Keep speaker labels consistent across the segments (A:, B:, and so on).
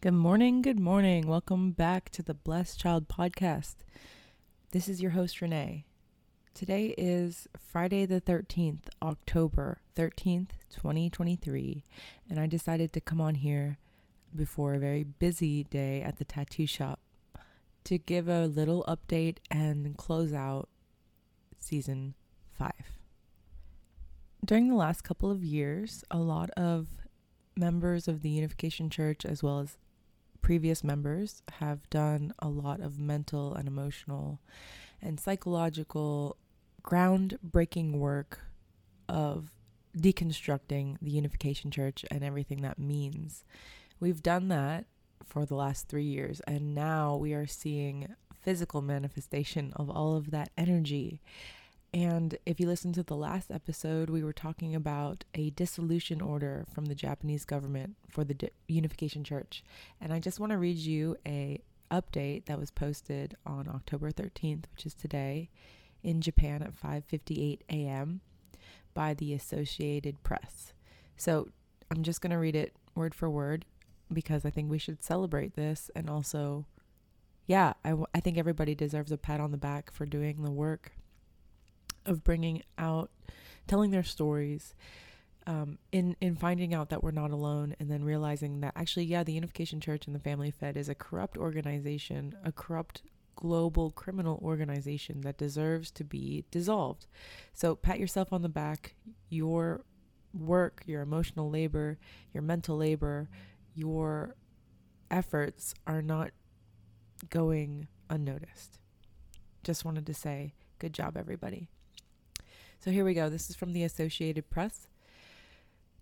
A: Good morning, good morning. Welcome back to the Blessed Child Podcast. This is your host, Renee. Today is Friday the 13th, October 13th, 2023, and I decided to come on here before a very busy day at the tattoo shop to give a little update and close out season 5. During the last couple of years, a lot of members of the Unification Church, as well as previous members have done a lot of mental and emotional and psychological groundbreaking work of deconstructing the Unification Church and everything that means. We've done that for the last three years, and now we are seeing physical manifestation of all of that energy and if you listen to the last episode, we were talking about a dissolution order from the Japanese government for the Di- Unification Church. And I just want to read you a update that was posted on October 13th, which is today, in Japan at 5:58 a.m. by the Associated Press. So, I'm just going to read it word for word because I think we should celebrate this and also yeah, I, w- I think everybody deserves a pat on the back for doing the work of bringing out, telling their stories, um, in in finding out that we're not alone, and then realizing that actually, yeah, the Unification Church and the Family Fed is a corrupt organization, a corrupt global criminal organization that deserves to be dissolved. So pat yourself on the back. Your work, your emotional labor, your mental labor, your efforts are not going unnoticed. Just wanted to say, good job, everybody. So here we go. This is from the Associated Press.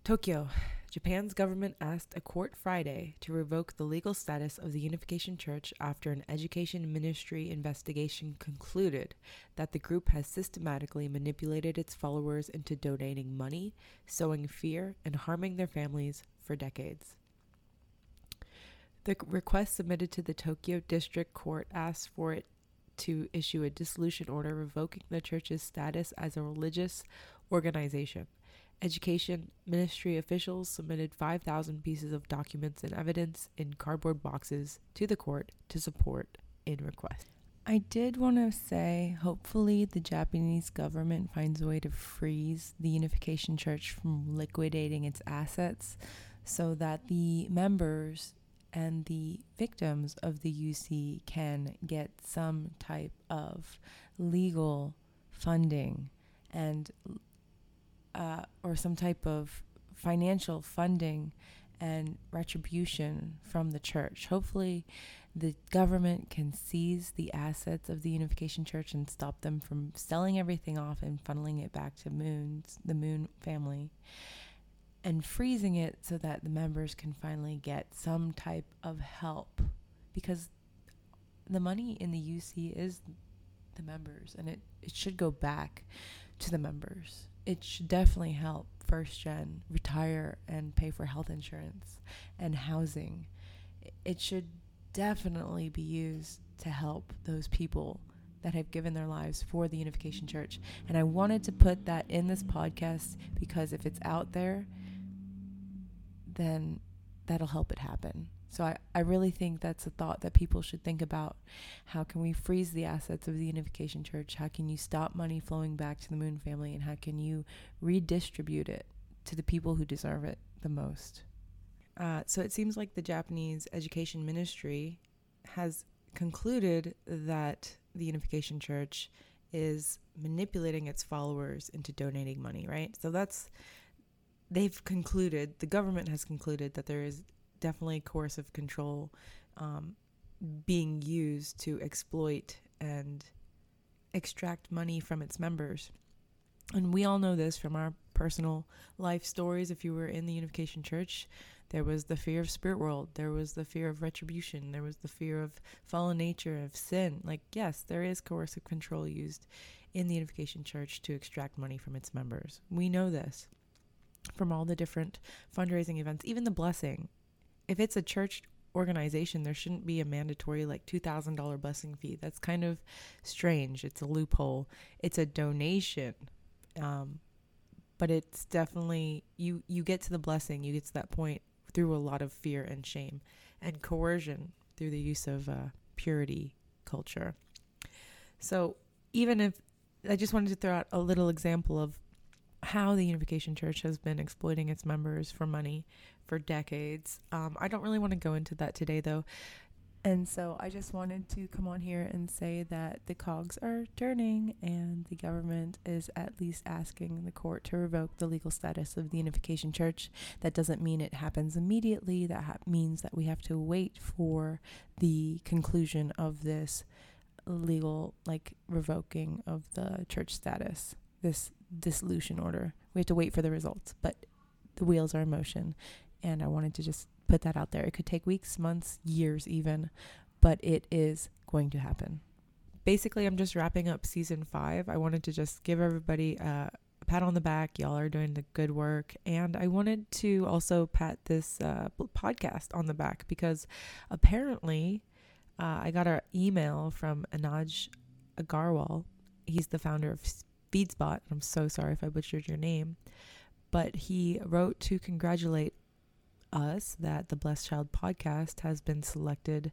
A: Tokyo. Japan's government asked a court Friday to revoke the legal status of the Unification Church after an education ministry investigation concluded that the group has systematically manipulated its followers into donating money, sowing fear, and harming their families for decades. The request submitted to the Tokyo District Court asks for it to issue a dissolution order revoking the church's status as a religious organization. Education ministry officials submitted 5,000 pieces of documents and evidence in cardboard boxes to the court to support in request. I did want to say, hopefully, the Japanese government finds a way to freeze the Unification Church from liquidating its assets so that the members and the victims of the UC can get some type of legal funding and uh, or some type of financial funding and retribution from the church. Hopefully, the government can seize the assets of the Unification Church and stop them from selling everything off and funneling it back to Moon's the Moon family and freezing it so that the members can finally get some type of help because the money in the UC is the members and it, it should go back to the members. It should definitely help first gen retire and pay for health insurance and housing. It should definitely be used to help those people that have given their lives for the Unification Church. And I wanted to put that in this podcast because if it's out there, then that'll help it happen. So I, I really think that's a thought that people should think about. How can we freeze the assets of the Unification Church? How can you stop money flowing back to the Moon family? And how can you redistribute it to the people who deserve it the most? Uh, so it seems like the Japanese education ministry has concluded that the Unification Church is manipulating its followers into donating money, right? So that's they've concluded, the government has concluded that there is definitely coercive control um, being used to exploit and extract money from its members. And we all know this from our personal life stories. If you were in the Unification Church, there was the fear of spirit world, there was the fear of retribution, there was the fear of fallen nature, of sin. Like, yes, there is coercive control used in the Unification Church to extract money from its members. We know this from all the different fundraising events, even the blessing. If it's a church organization, there shouldn't be a mandatory like $2,000 blessing fee. That's kind of strange. It's a loophole. It's a donation. Um, but it's definitely you you get to the blessing, you get to that point through a lot of fear and shame and coercion through the use of uh, purity culture. So, even if I just wanted to throw out a little example of how the Unification Church has been exploiting its members for money for decades. Um, I don't really want to go into that today, though. And so I just wanted to come on here and say that the cogs are turning and the government is at least asking the court to revoke the legal status of the Unification Church. That doesn't mean it happens immediately, that ha- means that we have to wait for the conclusion of this legal, like, revoking of the church status, this dissolution order. We have to wait for the results, but the wheels are in motion. And I wanted to just put that out there. It could take weeks, months, years even, but it is going to happen. Basically, I'm just wrapping up season five. I wanted to just give everybody a pat on the back. Y'all are doing the good work. And I wanted to also pat this uh, podcast on the back because apparently uh, I got an email from Anuj Agarwal. He's the founder of FeedSpot. I'm so sorry if I butchered your name. But he wrote to congratulate us that the Blessed Child podcast has been selected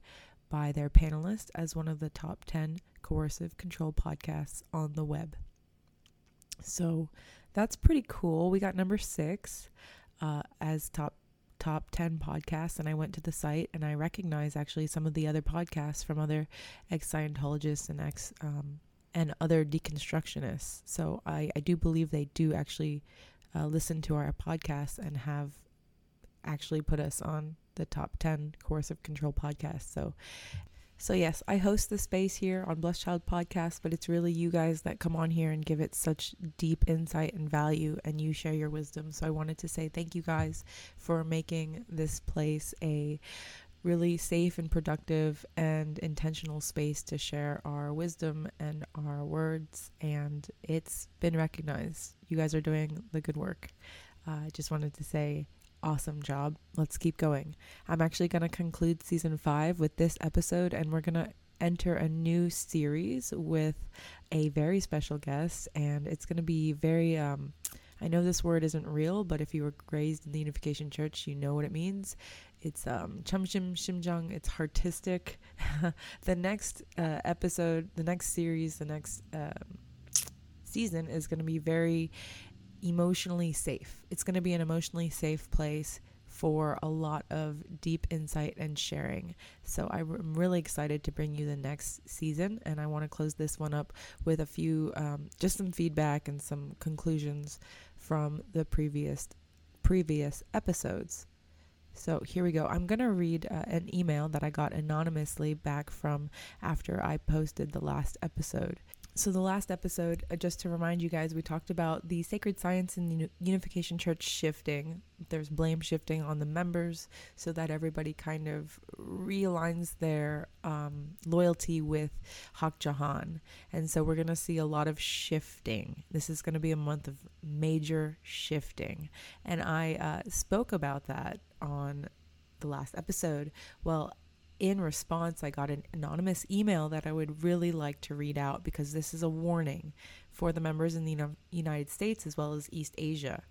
A: by their panelists as one of the top 10 coercive control podcasts on the web. So that's pretty cool. We got number six uh, as top top 10 podcasts and I went to the site and I recognized actually some of the other podcasts from other ex-Scientologists and ex um, and other deconstructionists. So I, I do believe they do actually uh, listen to our podcast and have actually put us on the top 10 coercive control podcast. So, so yes, I host the space here on Blessed Child Podcast, but it's really you guys that come on here and give it such deep insight and value, and you share your wisdom. So I wanted to say thank you guys for making this place a really safe and productive and intentional space to share our wisdom and our words, and it's been recognized. You guys are doing the good work. Uh, I just wanted to say awesome job. Let's keep going. I'm actually going to conclude season five with this episode, and we're going to enter a new series with a very special guest, and it's going to be very. Um, I know this word isn't real, but if you were raised in the Unification Church, you know what it means. It's um, chumshim shimjung. It's artistic. the next uh, episode, the next series, the next um, season is going to be very emotionally safe. It's going to be an emotionally safe place for a lot of deep insight and sharing. So I'm really excited to bring you the next season, and I want to close this one up with a few, um, just some feedback and some conclusions from the previous previous episodes. So here we go. I'm going to read uh, an email that I got anonymously back from after I posted the last episode. So, the last episode, uh, just to remind you guys, we talked about the sacred science in the Unification Church shifting. There's blame shifting on the members so that everybody kind of realigns their um, loyalty with Hak Ja Han. And so, we're going to see a lot of shifting. This is going to be a month of major shifting. And I uh, spoke about that on the last episode. Well, in response, I got an anonymous email that I would really like to read out because this is a warning for the members in the United States as well as East Asia.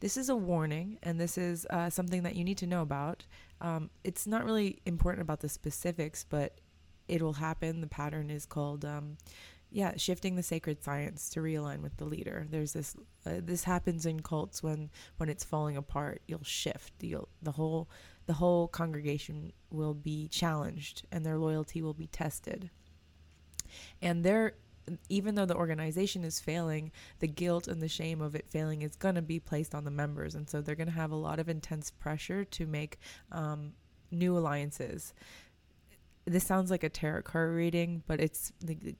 A: This is a warning, and this is uh, something that you need to know about. Um, it's not really important about the specifics, but it will happen. The pattern is called, um, yeah, shifting the sacred science to realign with the leader. There's this. Uh, this happens in cults when when it's falling apart. You'll shift. You'll the whole the whole congregation will be challenged and their loyalty will be tested. And there even though the organization is failing, the guilt and the shame of it failing is going to be placed on the members. And so they're going to have a lot of intense pressure to make um, new alliances this sounds like a tarot card reading, but it's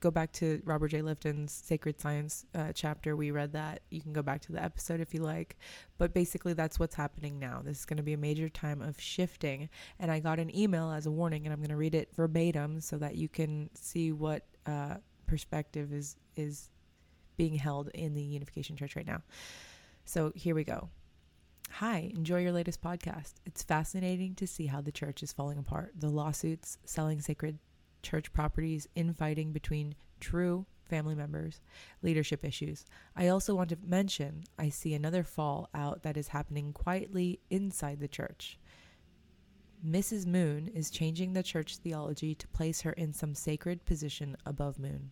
A: go back to Robert J. Lifton's Sacred Science uh, chapter. We read that. You can go back to the episode if you like. But basically, that's what's happening now. This is going to be a major time of shifting. And I got an email as a warning, and I'm going to read it verbatim so that you can see what uh, perspective is is being held in the Unification Church right now. So here we go. Hi, enjoy your latest podcast. It's fascinating to see how the church is falling apart. The lawsuits, selling sacred church properties, infighting between true family members, leadership issues. I also want to mention I see another fall out that is happening quietly inside the church. Mrs. Moon is changing the church theology to place her in some sacred position above Moon.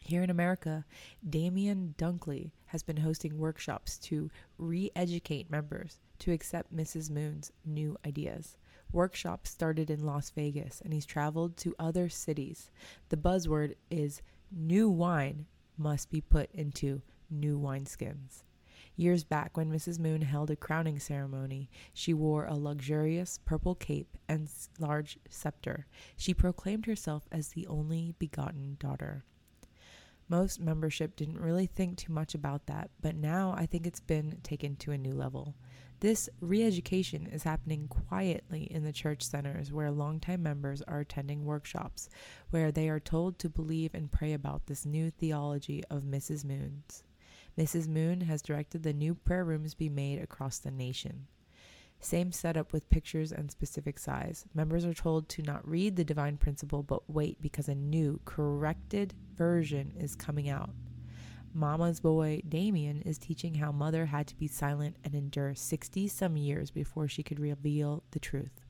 A: Here in America, Damien Dunkley has been hosting workshops to re educate members to accept Mrs. Moon's new ideas. Workshops started in Las Vegas and he's traveled to other cities. The buzzword is new wine must be put into new wineskins. Years back, when Mrs. Moon held a crowning ceremony, she wore a luxurious purple cape and large scepter. She proclaimed herself as the only begotten daughter. Most membership didn't really think too much about that, but now I think it's been taken to a new level. This re education is happening quietly in the church centers where longtime members are attending workshops where they are told to believe and pray about this new theology of Mrs. Moon's. Mrs. Moon has directed the new prayer rooms be made across the nation. Same setup with pictures and specific size. Members are told to not read the divine principle but wait because a new, corrected version is coming out. Mama's boy, Damien, is teaching how mother had to be silent and endure 60 some years before she could reveal the truth.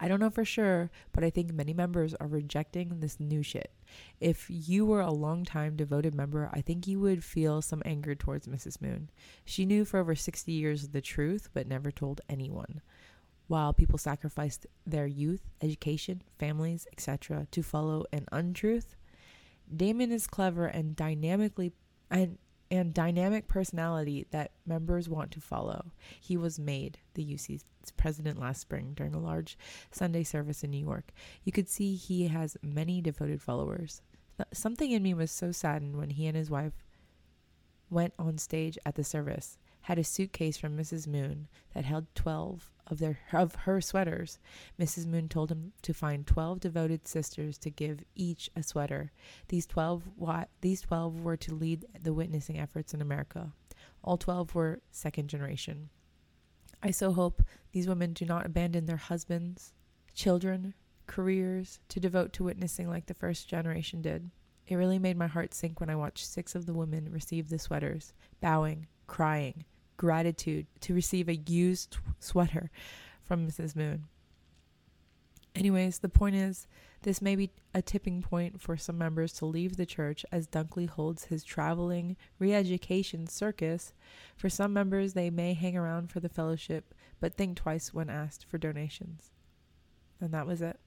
A: I don't know for sure, but I think many members are rejecting this new shit. If you were a long-time devoted member, I think you would feel some anger towards Mrs. Moon. She knew for over 60 years the truth, but never told anyone. While people sacrificed their youth, education, families, etc., to follow an untruth, Damien is clever and dynamically and and dynamic personality that members want to follow. He was made the UC's president last spring during a large Sunday service in New York. You could see he has many devoted followers. Something in me was so saddened when he and his wife went on stage at the service, had a suitcase from Mrs. Moon that held 12 of their of her sweaters. Mrs. Moon told him to find 12 devoted sisters to give each a sweater. These 12 these 12 were to lead the witnessing efforts in America. All 12 were second generation. I so hope these women do not abandon their husbands, children, careers to devote to witnessing like the first generation did. It really made my heart sink when I watched six of the women receive the sweaters, bowing, crying, gratitude to receive a used sweater from Mrs. Moon. Anyways, the point is, this may be a tipping point for some members to leave the church as Dunkley holds his traveling re education circus. For some members, they may hang around for the fellowship, but think twice when asked for donations. And that was it.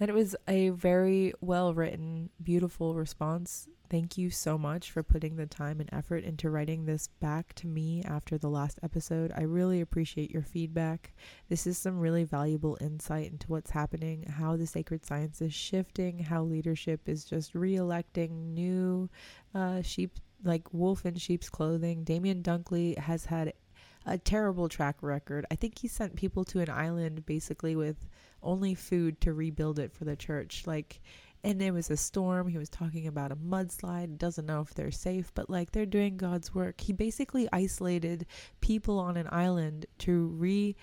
A: And it was a very well written, beautiful response Thank you so much for putting the time and effort into writing this back to me after the last episode. I really appreciate your feedback. This is some really valuable insight into what's happening, how the sacred science is shifting, how leadership is just re electing new uh, sheep, like wolf in sheep's clothing. Damien Dunkley has had a terrible track record. I think he sent people to an island basically with only food to rebuild it for the church. Like, and it was a storm. He was talking about a mudslide. Doesn't know if they're safe, but like they're doing God's work. He basically isolated people on an island to re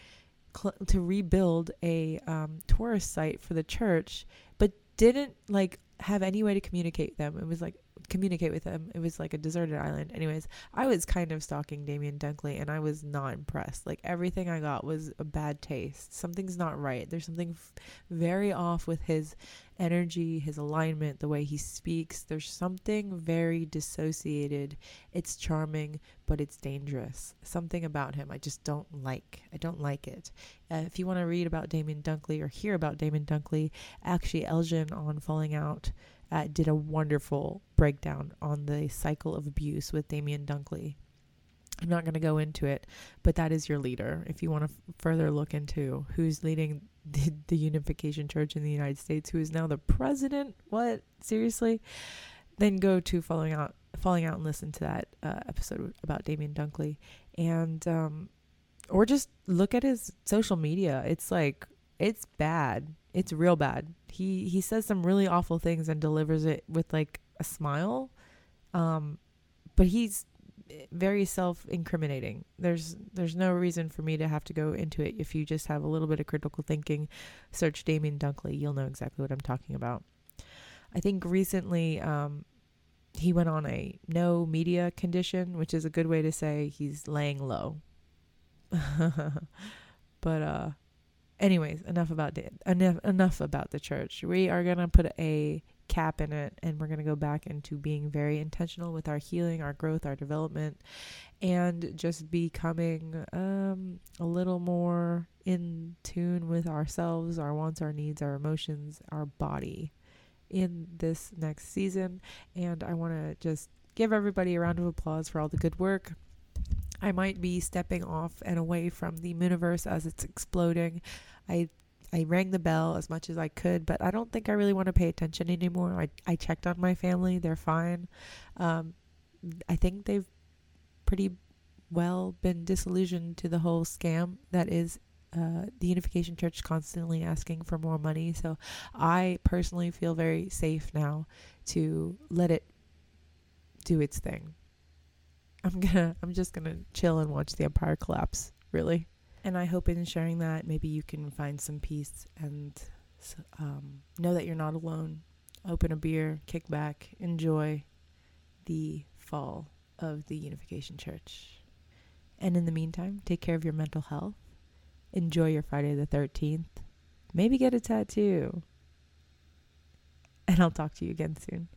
A: to rebuild a um, tourist site for the church, but didn't like have any way to communicate them. It was like communicate with him. It was like a deserted island. Anyways, I was kind of stalking Damien Dunkley and I was not impressed. Like everything I got was a bad taste. Something's not right. There's something f- very off with his energy, his alignment, the way he speaks. There's something very dissociated. It's charming, but it's dangerous. Something about him I just don't like. I don't like it. Uh, if you want to read about Damien Dunkley or hear about Damien Dunkley, actually, Elgin on Falling Out uh, did a wonderful breakdown on the cycle of abuse with Damien Dunkley. I'm not going to go into it, but that is your leader. If you want to f- further look into who's leading the, the Unification Church in the United States, who is now the president, what seriously? Then go to falling out, falling out, and listen to that uh, episode about Damien Dunkley, and um, or just look at his social media. It's like it's bad. It's real bad. He he says some really awful things and delivers it with like a smile. Um but he's very self-incriminating. There's there's no reason for me to have to go into it. If you just have a little bit of critical thinking, search Damien Dunkley, you'll know exactly what I'm talking about. I think recently um he went on a no media condition, which is a good way to say he's laying low. But uh anyways, enough about the, enough enough about the church. We are to put a cap in it and we're going to go back into being very intentional with our healing, our growth, our development and just becoming um a little more in tune with ourselves, our wants, our needs, our emotions, our body in this next season and I want to just give everybody a round of applause for all the good work. I might be stepping off and away from the universe as it's exploding. I I rang the bell as much as I could, but I don't think I really want to pay attention anymore. I I checked on my family; they're fine. Um, I think they've pretty well been disillusioned to the whole scam that is uh, the Unification Church constantly asking for more money. So I personally feel very safe now to let it do its thing. I'm gonna I'm just gonna chill and watch the empire collapse, really. And I hope in sharing that maybe you can find some peace and um, know that you're not alone. Open a beer, kick back, enjoy the fall of the Unification Church. And in the meantime, take care of your mental health. Enjoy your Friday the 13th. Maybe get a tattoo. And I'll talk to you again soon.